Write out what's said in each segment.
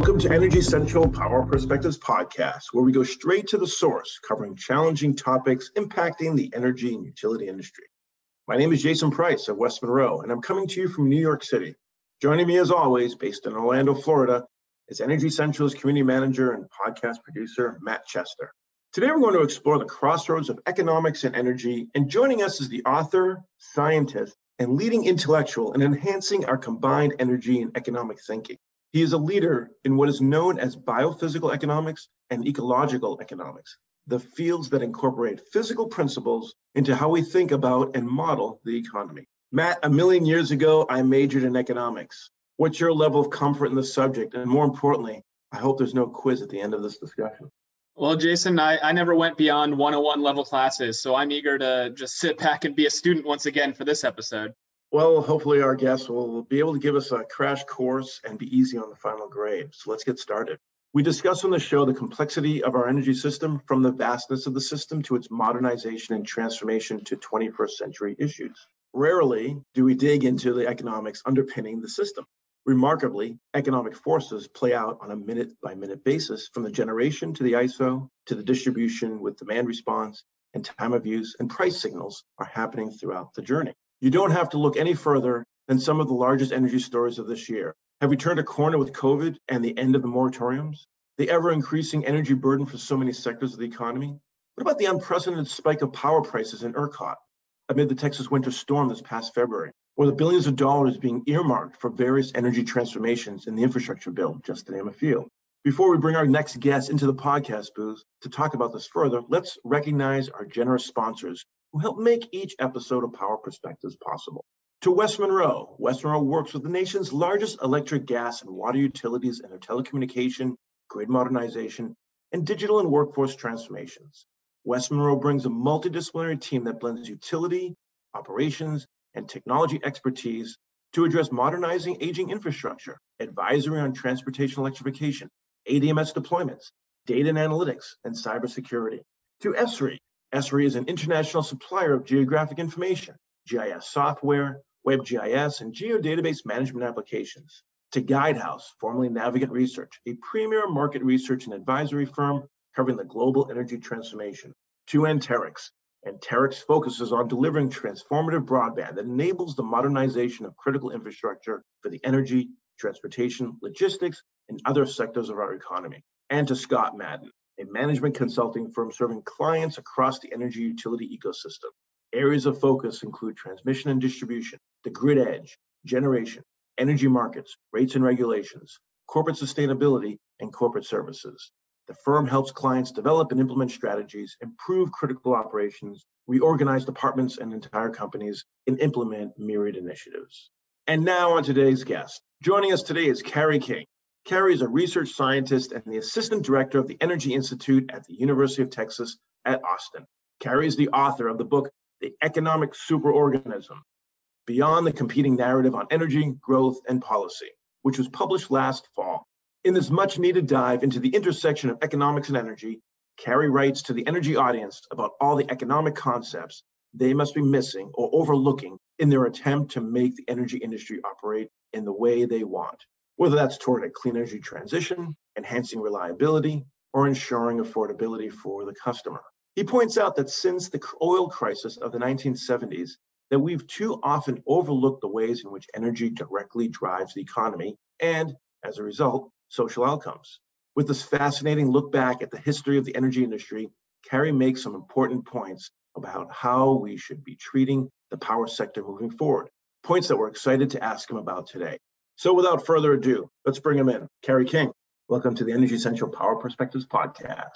Welcome to Energy Central Power Perspectives podcast, where we go straight to the source, covering challenging topics impacting the energy and utility industry. My name is Jason Price of West Monroe, and I'm coming to you from New York City. Joining me, as always, based in Orlando, Florida, is Energy Central's community manager and podcast producer, Matt Chester. Today, we're going to explore the crossroads of economics and energy, and joining us is the author, scientist, and leading intellectual in enhancing our combined energy and economic thinking. He is a leader in what is known as biophysical economics and ecological economics, the fields that incorporate physical principles into how we think about and model the economy. Matt, a million years ago, I majored in economics. What's your level of comfort in the subject? And more importantly, I hope there's no quiz at the end of this discussion. Well, Jason, I, I never went beyond 101 level classes, so I'm eager to just sit back and be a student once again for this episode. Well, hopefully our guests will be able to give us a crash course and be easy on the final grade. So let's get started. We discuss on the show the complexity of our energy system from the vastness of the system to its modernization and transformation to 21st century issues. Rarely do we dig into the economics underpinning the system. Remarkably, economic forces play out on a minute by minute basis from the generation to the ISO to the distribution with demand response and time of use and price signals are happening throughout the journey. You don't have to look any further than some of the largest energy stories of this year. Have we turned a corner with COVID and the end of the moratoriums? The ever increasing energy burden for so many sectors of the economy? What about the unprecedented spike of power prices in ERCOT amid the Texas winter storm this past February? Or the billions of dollars being earmarked for various energy transformations in the infrastructure bill, just to name a few. Before we bring our next guest into the podcast booth to talk about this further, let's recognize our generous sponsors who help make each episode of Power Perspectives possible. To West Monroe, West Monroe works with the nation's largest electric, gas, and water utilities in their telecommunication, grid modernization, and digital and workforce transformations. West Monroe brings a multidisciplinary team that blends utility, operations, and technology expertise to address modernizing aging infrastructure, advisory on transportation electrification, ADMS deployments, data and analytics, and cybersecurity. To ESRI, ESRI is an international supplier of geographic information, GIS software, WebGIS, and geodatabase management applications. To Guidehouse, formerly Navigant Research, a premier market research and advisory firm covering the global energy transformation. To Anterix, Anterix focuses on delivering transformative broadband that enables the modernization of critical infrastructure for the energy, transportation, logistics, and other sectors of our economy. And to ScottMadden, a management consulting firm serving clients across the energy utility ecosystem. Areas of focus include transmission and distribution, the grid edge, generation, energy markets, rates and regulations, corporate sustainability, and corporate services. The firm helps clients develop and implement strategies, improve critical operations, reorganize departments and entire companies, and implement myriad initiatives. And now on today's guest. Joining us today is Carey King, Carey is a research scientist and the assistant director of the Energy Institute at the University of Texas at Austin. Carey is the author of the book, The Economic Superorganism Beyond the Competing Narrative on Energy, Growth, and Policy, which was published last fall. In this much needed dive into the intersection of economics and energy, Carey writes to the energy audience about all the economic concepts they must be missing or overlooking in their attempt to make the energy industry operate in the way they want whether that's toward a clean energy transition, enhancing reliability, or ensuring affordability for the customer. He points out that since the oil crisis of the 1970s, that we've too often overlooked the ways in which energy directly drives the economy and, as a result, social outcomes. With this fascinating look back at the history of the energy industry, Carey makes some important points about how we should be treating the power sector moving forward, points that we're excited to ask him about today. So without further ado, let's bring him in. Carey King, welcome to the Energy Central Power Perspectives podcast.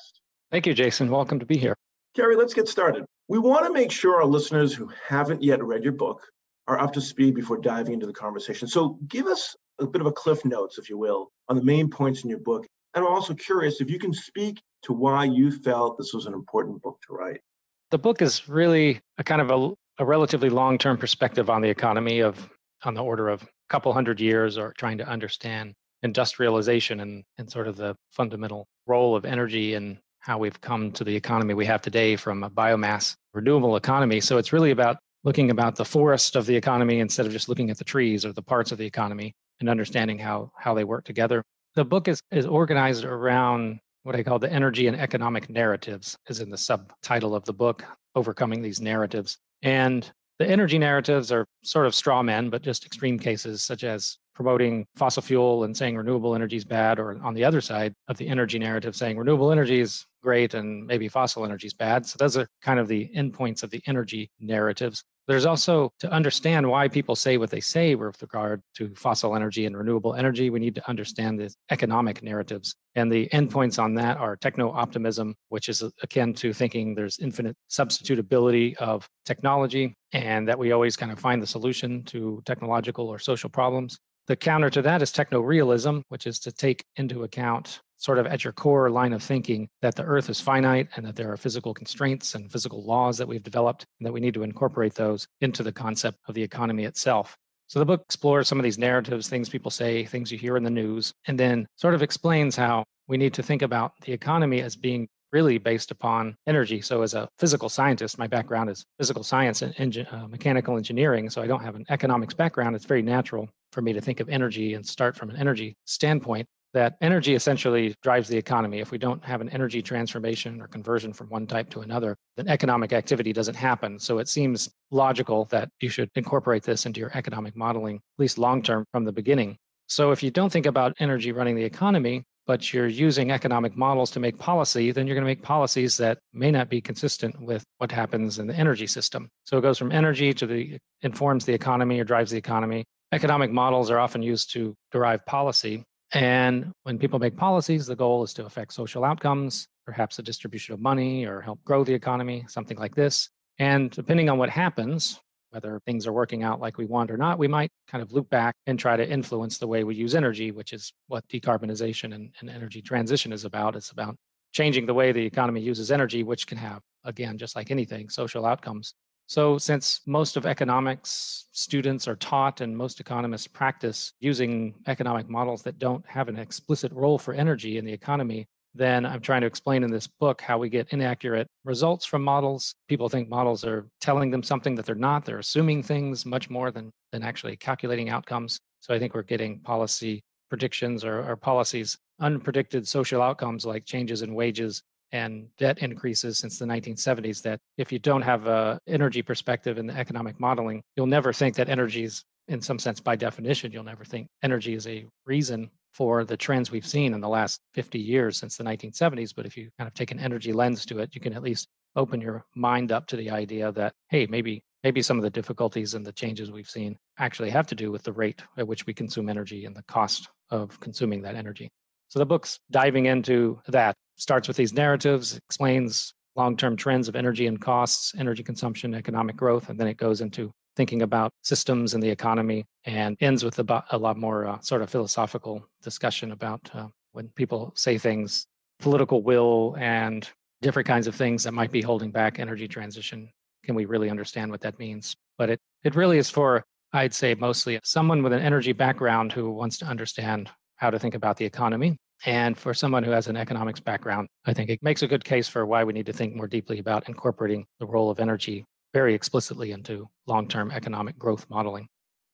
Thank you, Jason. Welcome to be here. Carey, let's get started. We want to make sure our listeners who haven't yet read your book are up to speed before diving into the conversation. So give us a bit of a cliff notes, if you will, on the main points in your book. And I'm also curious if you can speak to why you felt this was an important book to write. The book is really a kind of a, a relatively long-term perspective on the economy of on the order of couple hundred years or trying to understand industrialization and, and sort of the fundamental role of energy and how we've come to the economy we have today from a biomass renewable economy. So it's really about looking about the forest of the economy instead of just looking at the trees or the parts of the economy and understanding how, how they work together. the book is, is organized around what I call the energy and economic narratives, is in the subtitle of the book, Overcoming These Narratives. And the energy narratives are sort of straw men, but just extreme cases, such as promoting fossil fuel and saying renewable energy is bad, or on the other side of the energy narrative, saying renewable energy is great and maybe fossil energy is bad. So those are kind of the endpoints of the energy narratives. There's also to understand why people say what they say with regard to fossil energy and renewable energy. We need to understand the economic narratives. And the endpoints mm-hmm. on that are techno optimism, which is akin to thinking there's infinite substitutability of technology and that we always kind of find the solution to technological or social problems. The counter to that is techno realism, which is to take into account sort of at your core line of thinking that the earth is finite and that there are physical constraints and physical laws that we've developed and that we need to incorporate those into the concept of the economy itself. So the book explores some of these narratives, things people say, things you hear in the news, and then sort of explains how we need to think about the economy as being really based upon energy. So, as a physical scientist, my background is physical science and engin- uh, mechanical engineering. So, I don't have an economics background. It's very natural for me to think of energy and start from an energy standpoint that energy essentially drives the economy. If we don't have an energy transformation or conversion from one type to another, then economic activity doesn't happen. So it seems logical that you should incorporate this into your economic modeling, at least long term from the beginning. So if you don't think about energy running the economy, but you're using economic models to make policy, then you're going to make policies that may not be consistent with what happens in the energy system. So it goes from energy to the informs the economy or drives the economy. Economic models are often used to derive policy. And when people make policies, the goal is to affect social outcomes, perhaps the distribution of money or help grow the economy, something like this. And depending on what happens, whether things are working out like we want or not, we might kind of loop back and try to influence the way we use energy, which is what decarbonization and, and energy transition is about. It's about changing the way the economy uses energy, which can have, again, just like anything, social outcomes. So, since most of economics students are taught and most economists practice using economic models that don't have an explicit role for energy in the economy, then I'm trying to explain in this book how we get inaccurate results from models. People think models are telling them something that they're not. They're assuming things much more than, than actually calculating outcomes. So I think we're getting policy predictions or, or policies, unpredicted social outcomes like changes in wages and debt increases since the 1970s that if you don't have a energy perspective in the economic modeling you'll never think that energy is in some sense by definition you'll never think energy is a reason for the trends we've seen in the last 50 years since the 1970s but if you kind of take an energy lens to it you can at least open your mind up to the idea that hey maybe maybe some of the difficulties and the changes we've seen actually have to do with the rate at which we consume energy and the cost of consuming that energy. So the book's diving into that. Starts with these narratives, explains long term trends of energy and costs, energy consumption, economic growth, and then it goes into thinking about systems and the economy and ends with a, a lot more uh, sort of philosophical discussion about uh, when people say things, political will, and different kinds of things that might be holding back energy transition. Can we really understand what that means? But it, it really is for, I'd say, mostly someone with an energy background who wants to understand how to think about the economy and for someone who has an economics background, I think it makes a good case for why we need to think more deeply about incorporating the role of energy very explicitly into long term economic growth modeling.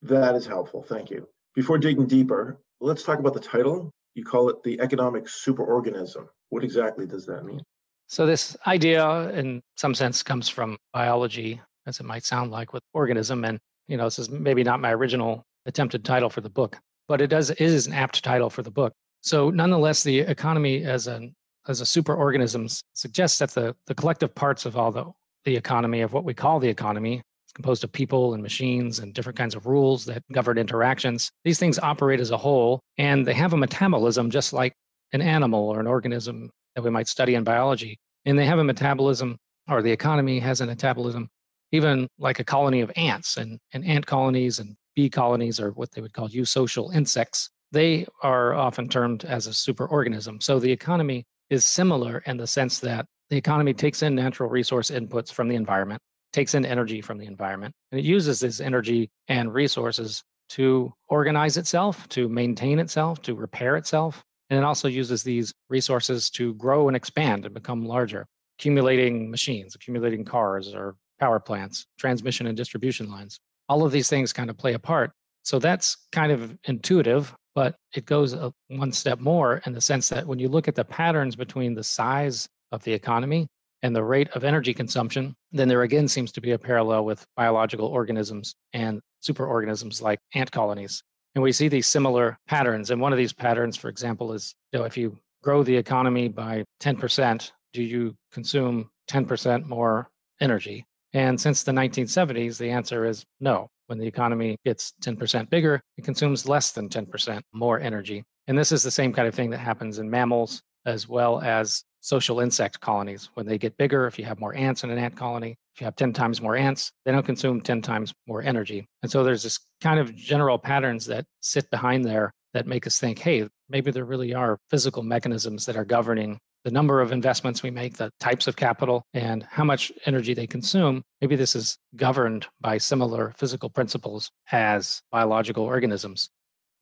That is helpful. Thank you. Before digging deeper, let's talk about the title. You call it the economic superorganism. What exactly does that mean? So, this idea, in some sense, comes from biology, as it might sound like with organism. And, you know, this is maybe not my original attempted title for the book, but it does it is an apt title for the book so nonetheless, the economy as an as a superorganism suggests that the, the collective parts of all the, the economy, of what we call the economy, is composed of people and machines and different kinds of rules that govern interactions. These things operate as a whole, and they have a metabolism just like an animal or an organism that we might study in biology. And they have a metabolism, or the economy has a metabolism, even like a colony of ants and, and ant colonies and bee colonies, or what they would call eusocial insects they are often termed as a superorganism. So the economy is similar in the sense that the economy takes in natural resource inputs from the environment, takes in energy from the environment, and it uses this energy and resources to organize itself, to maintain itself, to repair itself. And it also uses these resources to grow and expand and become larger, accumulating machines, accumulating cars or power plants, transmission and distribution lines. All of these things kind of play a part. So that's kind of intuitive but it goes one step more in the sense that when you look at the patterns between the size of the economy and the rate of energy consumption, then there again seems to be a parallel with biological organisms and superorganisms like ant colonies. And we see these similar patterns. And one of these patterns, for example, is you know, if you grow the economy by 10%, do you consume 10% more energy? And since the 1970s, the answer is no. When the economy gets 10% bigger, it consumes less than 10% more energy. And this is the same kind of thing that happens in mammals as well as social insect colonies. When they get bigger, if you have more ants in an ant colony, if you have 10 times more ants, they don't consume 10 times more energy. And so there's this kind of general patterns that sit behind there that make us think, hey, maybe there really are physical mechanisms that are governing the number of investments we make, the types of capital, and how much energy they consume. Maybe this is governed by similar physical principles as biological organisms.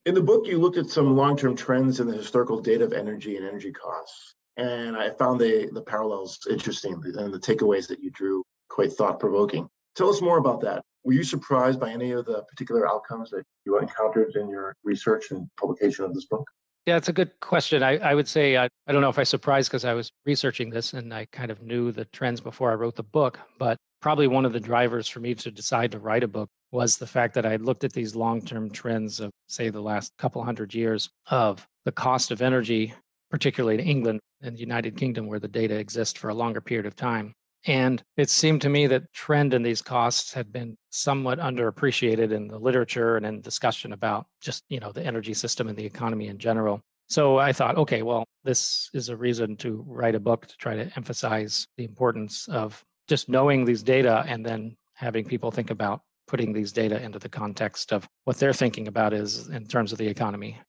In the book, you looked at some long term trends in the historical data of energy and energy costs. And I found the, the parallels interesting and the takeaways that you drew quite thought provoking. Tell us more about that. Were you surprised by any of the particular outcomes that you encountered in your research and publication of this book? Yeah, it's a good question. I, I would say I, I don't know if I surprised because I was researching this and I kind of knew the trends before I wrote the book, but probably one of the drivers for me to decide to write a book was the fact that I looked at these long term trends of, say, the last couple hundred years of the cost of energy, particularly in England and the United Kingdom, where the data exist for a longer period of time. And it seemed to me that trend in these costs had been somewhat underappreciated in the literature and in discussion about just, you know, the energy system and the economy in general. So I thought, okay, well, this is a reason to write a book to try to emphasize the importance of just knowing these data and then having people think about putting these data into the context of what they're thinking about is in terms of the economy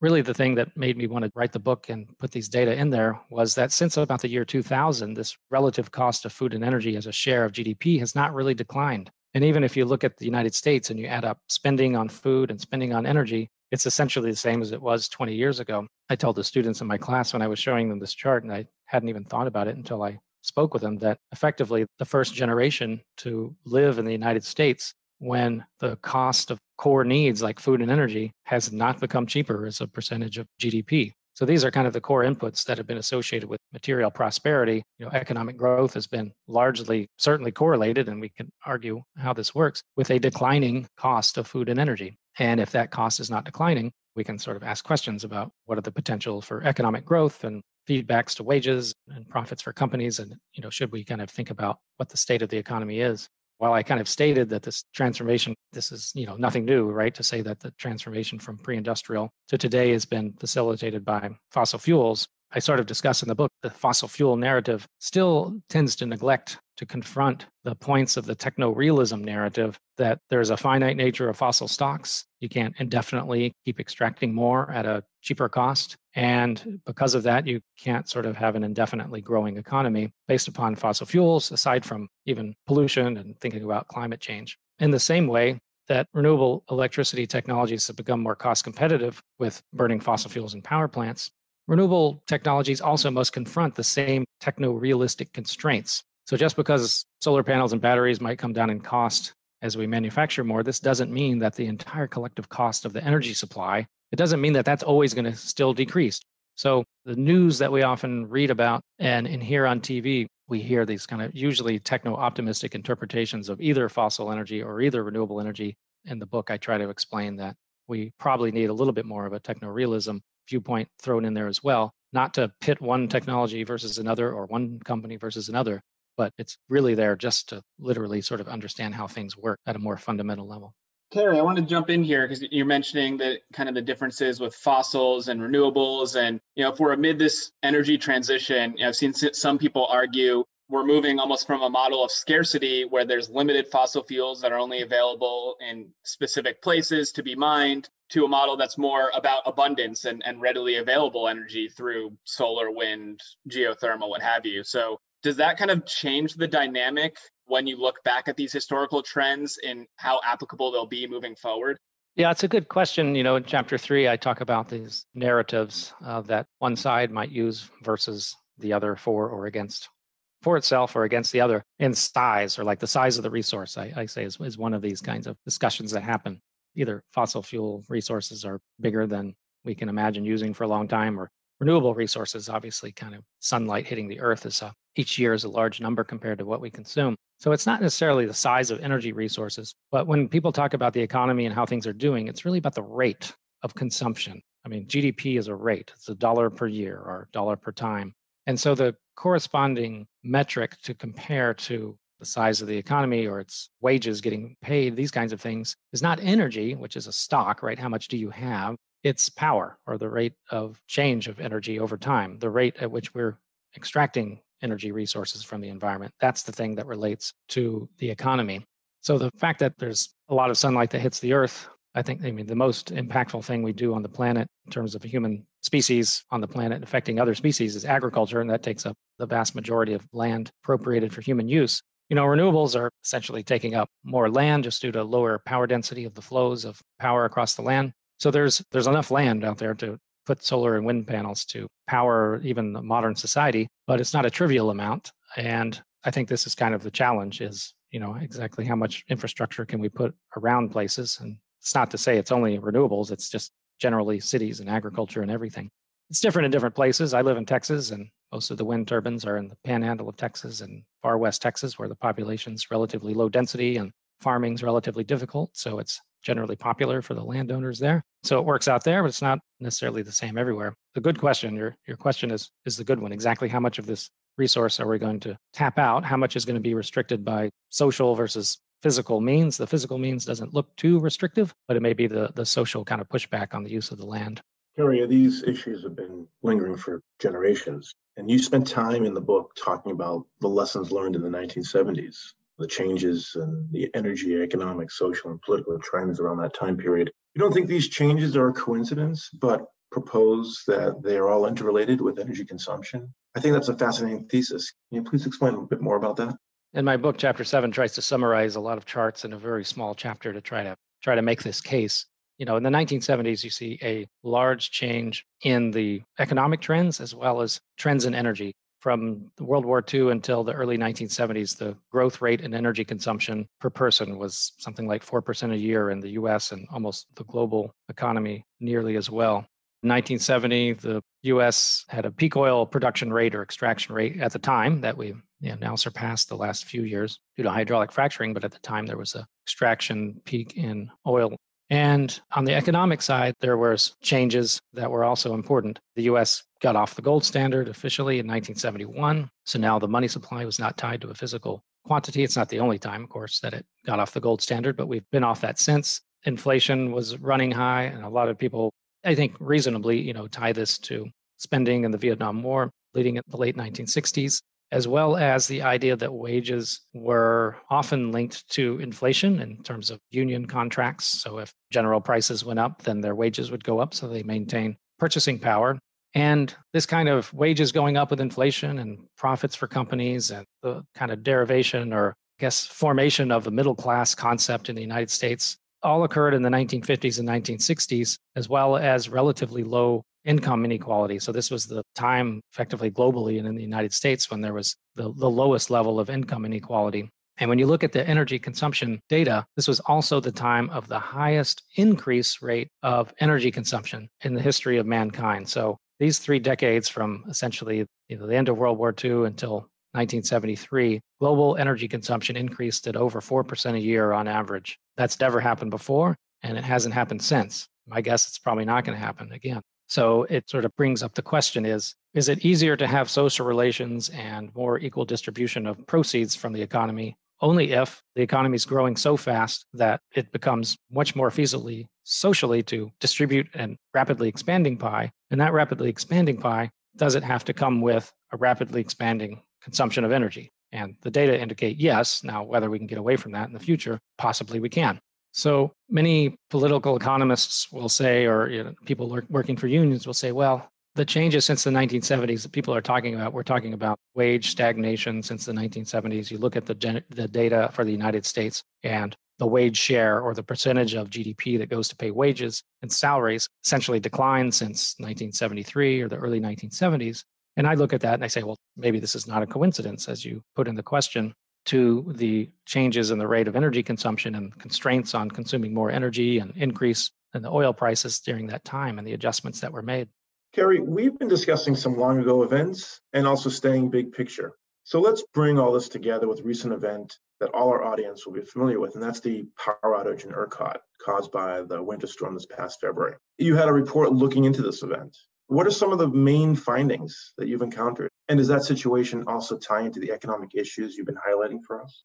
really the thing that made me want to write the book and put these data in there was that since about the year 2000 this relative cost of food and energy as a share of gdp has not really declined. And even if you look at the united states and you add up spending on food and spending on energy it's essentially the same as it was 20 years ago. I told the students in my class when i was showing them this chart and i hadn't even thought about it until i spoke with them that effectively the first generation to live in the united states when the cost of core needs like food and energy has not become cheaper as a percentage of GDP. So these are kind of the core inputs that have been associated with material prosperity. You know, economic growth has been largely certainly correlated, and we can argue how this works with a declining cost of food and energy. And if that cost is not declining, we can sort of ask questions about what are the potential for economic growth and feedbacks to wages and profits for companies and you know should we kind of think about what the state of the economy is while I kind of stated that this transformation, this is you know nothing new, right? To say that the transformation from pre-industrial to today has been facilitated by fossil fuels. I sort of discuss in the book the fossil fuel narrative still tends to neglect to confront the points of the techno realism narrative that there's a finite nature of fossil stocks. You can't indefinitely keep extracting more at a cheaper cost. And because of that, you can't sort of have an indefinitely growing economy based upon fossil fuels, aside from even pollution and thinking about climate change. In the same way, that renewable electricity technologies have become more cost competitive with burning fossil fuels in power plants, renewable technologies also must confront the same techno realistic constraints so just because solar panels and batteries might come down in cost as we manufacture more, this doesn't mean that the entire collective cost of the energy supply, it doesn't mean that that's always going to still decrease. So the news that we often read about and, and hear on TV, we hear these kind of usually techno optimistic interpretations of either fossil energy or either renewable energy. In the book, I try to explain that we probably need a little bit more of a techno realism viewpoint thrown in there as well, not to pit one technology versus another or one company versus another, but it's really there just to literally sort of understand how things work at a more fundamental level. Terry, I want to jump in here because you're mentioning the kind of the differences with fossils and renewables. And, you know, if we're amid this energy transition, you know, I've seen some people argue we're moving almost from a model of scarcity where there's limited fossil fuels that are only available in specific places to be mined to a model that's more about abundance and, and readily available energy through solar, wind, geothermal, what have you. So does that kind of change the dynamic when you look back at these historical trends and how applicable they'll be moving forward? Yeah, it's a good question. You know, in chapter three, I talk about these narratives uh, that one side might use versus the other for or against, for itself or against the other in size or like the size of the resource, I, I say is, is one of these kinds of discussions that happen. either fossil fuel resources are bigger than we can imagine using for a long time, or renewable resources, obviously, kind of sunlight hitting the earth is a, each year is a large number compared to what we consume. So it's not necessarily the size of energy resources, but when people talk about the economy and how things are doing, it's really about the rate of consumption. I mean, GDP is a rate, it's a dollar per year or dollar per time. And so the corresponding metric to compare to the size of the economy or its wages getting paid, these kinds of things, is not energy, which is a stock, right? How much do you have? It's power or the rate of change of energy over time, the rate at which we're extracting energy resources from the environment. That's the thing that relates to the economy. So the fact that there's a lot of sunlight that hits the earth, I think, I mean, the most impactful thing we do on the planet in terms of a human species on the planet affecting other species is agriculture, and that takes up the vast majority of land appropriated for human use. You know, renewables are essentially taking up more land just due to lower power density of the flows of power across the land. So there's there's enough land out there to put solar and wind panels to power even the modern society, but it's not a trivial amount. And I think this is kind of the challenge is, you know, exactly how much infrastructure can we put around places? And it's not to say it's only renewables, it's just generally cities and agriculture and everything. It's different in different places. I live in Texas and most of the wind turbines are in the panhandle of Texas and far west Texas, where the population's relatively low density and farming's relatively difficult. So it's generally popular for the landowners there. So it works out there, but it's not necessarily the same everywhere. The good question, your your question is is the good one. Exactly how much of this resource are we going to tap out? How much is going to be restricted by social versus physical means? The physical means doesn't look too restrictive, but it may be the the social kind of pushback on the use of the land. Carey, these issues have been lingering for generations. And you spent time in the book talking about the lessons learned in the 1970s, the changes and the energy, economic, social, and political trends around that time period. You don't think these changes are a coincidence, but propose that they are all interrelated with energy consumption? I think that's a fascinating thesis. Can you please explain a bit more about that? In my book, chapter seven tries to summarize a lot of charts in a very small chapter to try to try to make this case you know, in the 1970s, you see a large change in the economic trends as well as trends in energy. From World War II until the early 1970s, the growth rate in energy consumption per person was something like 4% a year in the US and almost the global economy nearly as well. In 1970, the US had a peak oil production rate or extraction rate at the time that we now surpassed the last few years due to hydraulic fracturing, but at the time there was a extraction peak in oil and on the economic side, there was changes that were also important. The US got off the gold standard officially in 1971. So now the money supply was not tied to a physical quantity. It's not the only time, of course, that it got off the gold standard, but we've been off that since. Inflation was running high, and a lot of people, I think, reasonably, you know, tie this to spending in the Vietnam War leading in the late 1960s as well as the idea that wages were often linked to inflation in terms of union contracts. So if general prices went up, then their wages would go up. So they maintain purchasing power. And this kind of wages going up with inflation and profits for companies and the kind of derivation or I guess formation of a middle class concept in the United States all occurred in the 1950s and 1960s, as well as relatively low income inequality. So this was the time effectively globally and in the United States when there was the, the lowest level of income inequality. And when you look at the energy consumption data, this was also the time of the highest increase rate of energy consumption in the history of mankind. So these three decades from essentially you know, the end of World War II until 1973, global energy consumption increased at over 4% a year on average. That's never happened before, and it hasn't happened since. My guess it's probably not going to happen again. So it sort of brings up the question is is it easier to have social relations and more equal distribution of proceeds from the economy only if the economy is growing so fast that it becomes much more feasibly socially to distribute a rapidly expanding pie? And that rapidly expanding pie does it have to come with a rapidly expanding consumption of energy? And the data indicate yes. Now whether we can get away from that in the future possibly we can so many political economists will say, or you know, people working for unions will say, well, the changes since the 1970s that people are talking about, we're talking about wage stagnation since the 1970s. You look at the, the data for the United States and the wage share or the percentage of GDP that goes to pay wages and salaries essentially declined since 1973 or the early 1970s. And I look at that and I say, well, maybe this is not a coincidence, as you put in the question. To the changes in the rate of energy consumption and constraints on consuming more energy and increase in the oil prices during that time and the adjustments that were made. Carey, we've been discussing some long ago events and also staying big picture. So let's bring all this together with recent event that all our audience will be familiar with, and that's the power outage in ERCOT caused by the winter storm this past February. You had a report looking into this event. What are some of the main findings that you've encountered? And does that situation also tie into the economic issues you've been highlighting for us?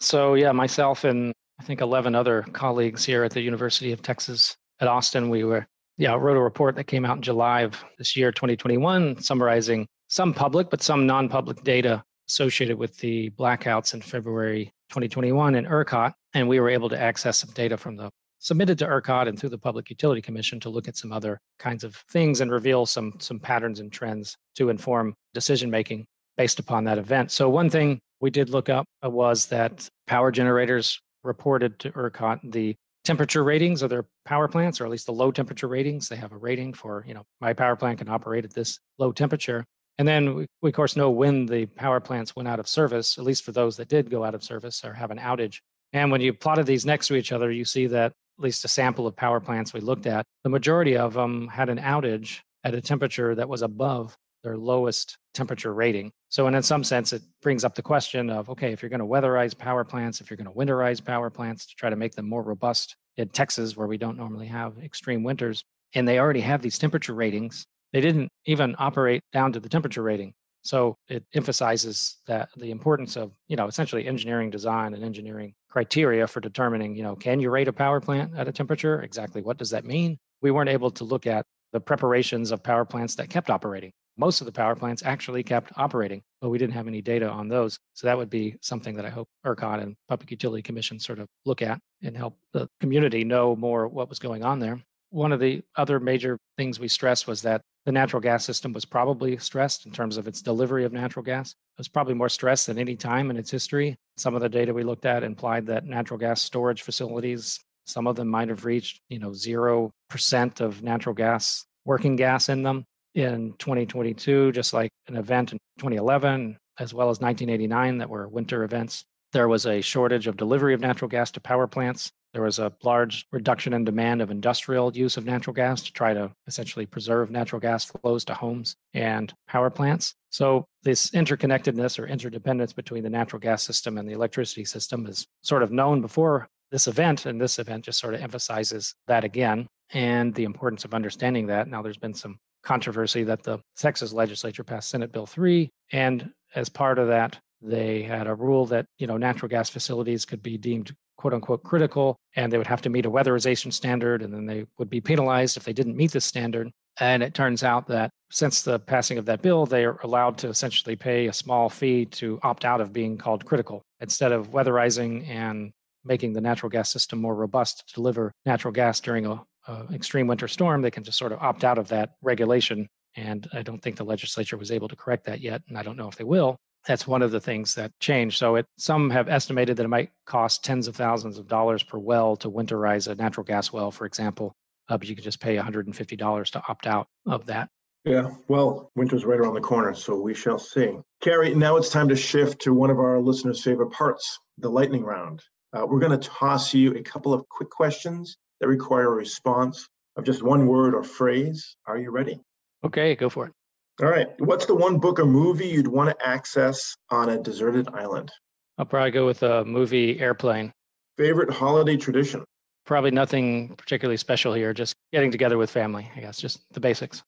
So, yeah, myself and I think 11 other colleagues here at the University of Texas at Austin, we were, yeah, wrote a report that came out in July of this year, 2021, summarizing some public but some non public data associated with the blackouts in February 2021 in ERCOT. And we were able to access some data from the submitted to ERCOT and through the Public Utility Commission to look at some other kinds of things and reveal some some patterns and trends to inform decision making based upon that event. So one thing we did look up was that power generators reported to ERCOT the temperature ratings of their power plants, or at least the low temperature ratings. They have a rating for, you know, my power plant can operate at this low temperature. And then we, we, of course, know when the power plants went out of service, at least for those that did go out of service or have an outage. And when you plotted these next to each other, you see that at least a sample of power plants we looked at, the majority of them had an outage at a temperature that was above their lowest temperature rating. So, and in some sense, it brings up the question of okay, if you're going to weatherize power plants, if you're going to winterize power plants to try to make them more robust in Texas, where we don't normally have extreme winters, and they already have these temperature ratings, they didn't even operate down to the temperature rating. So it emphasizes that the importance of, you know, essentially engineering design and engineering criteria for determining, you know, can you rate a power plant at a temperature? Exactly what does that mean? We weren't able to look at the preparations of power plants that kept operating. Most of the power plants actually kept operating, but we didn't have any data on those. So that would be something that I hope ERCOT and Public Utility Commission sort of look at and help the community know more what was going on there. One of the other major things we stressed was that the natural gas system was probably stressed in terms of its delivery of natural gas. It was probably more stressed than any time in its history. Some of the data we looked at implied that natural gas storage facilities, some of them might have reached, you know, 0% of natural gas, working gas in them in 2022, just like an event in 2011, as well as 1989 that were winter events. There was a shortage of delivery of natural gas to power plants. There was a large reduction in demand of industrial use of natural gas to try to essentially preserve natural gas flows to homes and power plants. So, this interconnectedness or interdependence between the natural gas system and the electricity system is sort of known before this event, and this event just sort of emphasizes that again and the importance of understanding that. Now, there's been some controversy that the Texas legislature passed Senate Bill 3, and as part of that, they had a rule that you know natural gas facilities could be deemed quote unquote critical and they would have to meet a weatherization standard and then they would be penalized if they didn't meet this standard. And it turns out that since the passing of that bill, they are allowed to essentially pay a small fee to opt out of being called critical. Instead of weatherizing and making the natural gas system more robust to deliver natural gas during a, a extreme winter storm, they can just sort of opt out of that regulation. And I don't think the legislature was able to correct that yet. And I don't know if they will that's one of the things that changed. So it, some have estimated that it might cost tens of thousands of dollars per well to winterize a natural gas well, for example, uh, but you could just pay $150 to opt out of that. Yeah, well, winter's right around the corner, so we shall see. Carey, now it's time to shift to one of our listeners' favorite parts, the lightning round. Uh, we're going to toss you a couple of quick questions that require a response of just one word or phrase. Are you ready? Okay, go for it. All right. What's the one book or movie you'd want to access on a deserted island? I'll probably go with a movie Airplane. Favorite holiday tradition? Probably nothing particularly special here, just getting together with family, I guess, just the basics.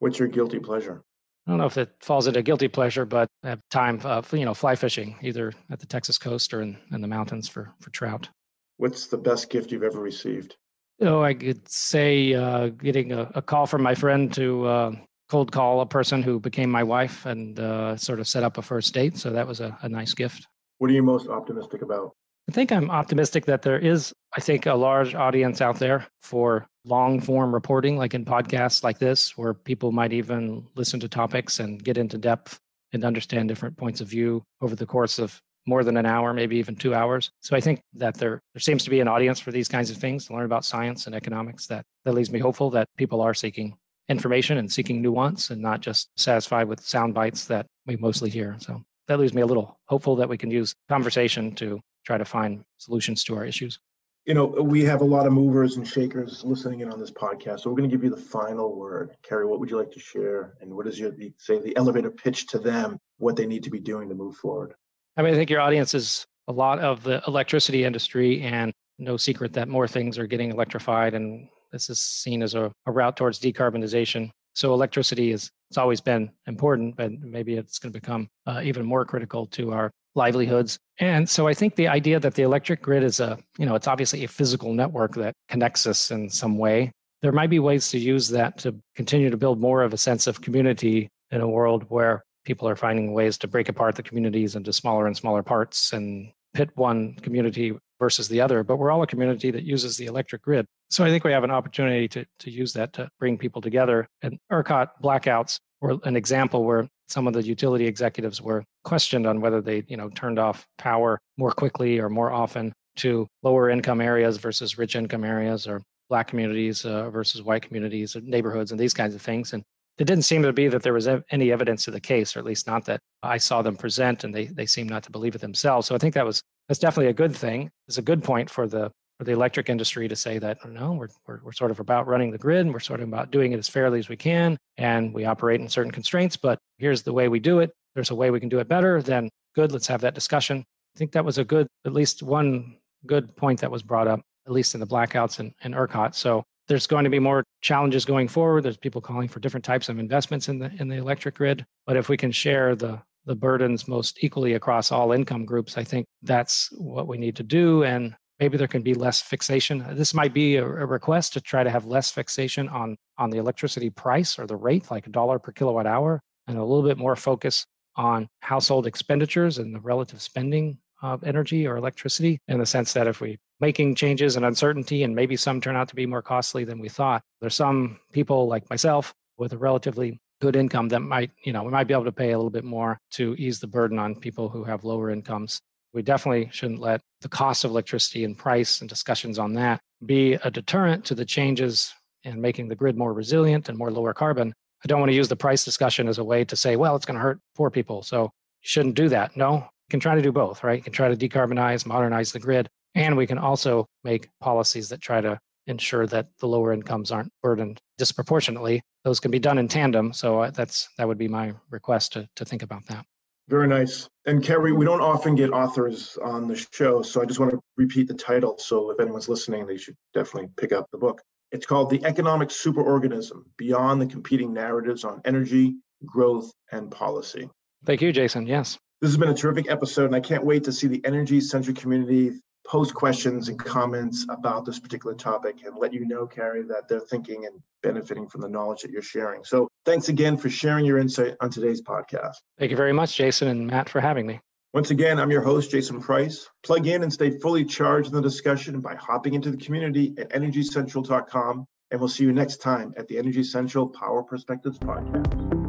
What's your guilty pleasure? I don't know if it falls into guilty pleasure, but I have time, uh, for, you know, fly fishing, either at the Texas coast or in, in the mountains for, for trout. What's the best gift you've ever received? Oh, I could say uh, getting a, a, call from my friend to uh, cold call a person who became my wife and uh, sort of set up a first date. So that was a, a nice gift. What are you most optimistic about? I think I'm optimistic that there is, I think, a large audience out there for long form reporting, like in podcasts like this, where people might even listen to topics and get into depth and understand different points of view over the course of more than an hour, maybe even two hours. So I think that there, there seems to be an audience for these kinds of things to learn about science and economics that, that leaves me hopeful that people are seeking information and seeking nuance and not just satisfied with sound bites that we mostly hear. So that leaves me a little hopeful that we can use conversation to try to find solutions to our issues. You know, we have a lot of movers and shakers listening in on this podcast. So we're going to give you the final word. Carey, what would you like to share? And what is your, say, the elevator pitch to them, what they need to be doing to move forward? I mean, I think your audience is a lot of the electricity industry, and no secret that more things are getting electrified, and this is seen as a, a route towards decarbonization. So electricity is it's always been important, but maybe it's going to become uh, even more critical to our livelihoods. And so I think the idea that the electric grid is a, you know, it's obviously a physical network that connects us in some way. There might be ways to use that to continue to build more of a sense of community in a world where people are finding ways to break apart the communities into smaller and smaller parts and pit one community versus the other, but we're all a community that uses the electric grid. So I think we have an opportunity to, to use that to bring people together. And ERCOT blackouts were an example where some of the utility executives were questioned on whether they, you know, turned off power more quickly or more often to lower income areas versus rich income areas or black communities uh, versus white communities or neighborhoods and these kinds of things. And it didn't seem to be that there was any evidence to the case, or at least not that I saw them present, and they they seem not to believe it themselves. So I think that was that's definitely a good thing. It's a good point for the for the electric industry to say that no, we're, we're we're sort of about running the grid, and we're sort of about doing it as fairly as we can, and we operate in certain constraints. But here's the way we do it. There's a way we can do it better. Then good, let's have that discussion. I think that was a good, at least one good point that was brought up, at least in the blackouts and, and ERCOT. So there's going to be more challenges going forward. There's people calling for different types of investments in the in the electric grid. But if we can share the the burdens most equally across all income groups, I think that's what we need to do. And maybe there can be less fixation. This might be a, a request to try to have less fixation on on the electricity price or the rate, like a dollar per kilowatt hour, and a little bit more focus on household expenditures and the relative spending of energy or electricity in the sense that if we making changes and uncertainty, and maybe some turn out to be more costly than we thought. There's some people like myself with a relatively good income that might, you know, we might be able to pay a little bit more to ease the burden on people who have lower incomes. We definitely shouldn't let the cost of electricity and price and discussions on that be a deterrent to the changes in making the grid more resilient and more lower carbon. I don't want to use the price discussion as a way to say, well, it's going to hurt poor people. So you shouldn't do that. No, you can try to do both, right? You can try to decarbonize, modernize the grid, and we can also make policies that try to ensure that the lower incomes aren't burdened disproportionately. Those can be done in tandem. So uh, that's that would be my request to, to think about that. Very nice. And Carey, we don't often get authors on the show, so I just want to repeat the title. So if anyone's listening, they should definitely pick up the book. It's called The Economic Superorganism Beyond the Competing Narratives on Energy, Growth, and Policy. Thank you, Jason. Yes. This has been a terrific episode, and I can't wait to see the energy centric community post questions and comments about this particular topic and let you know, Carey, that they're thinking and benefiting from the knowledge that you're sharing. So thanks again for sharing your insight on today's podcast. Thank you very much, Jason and Matt, for having me. Once again, I'm your host, Jason Price. Plug in and stay fully charged in the discussion by hopping into the community at energycentral.com. And we'll see you next time at the Energy Central Power Perspectives Podcast.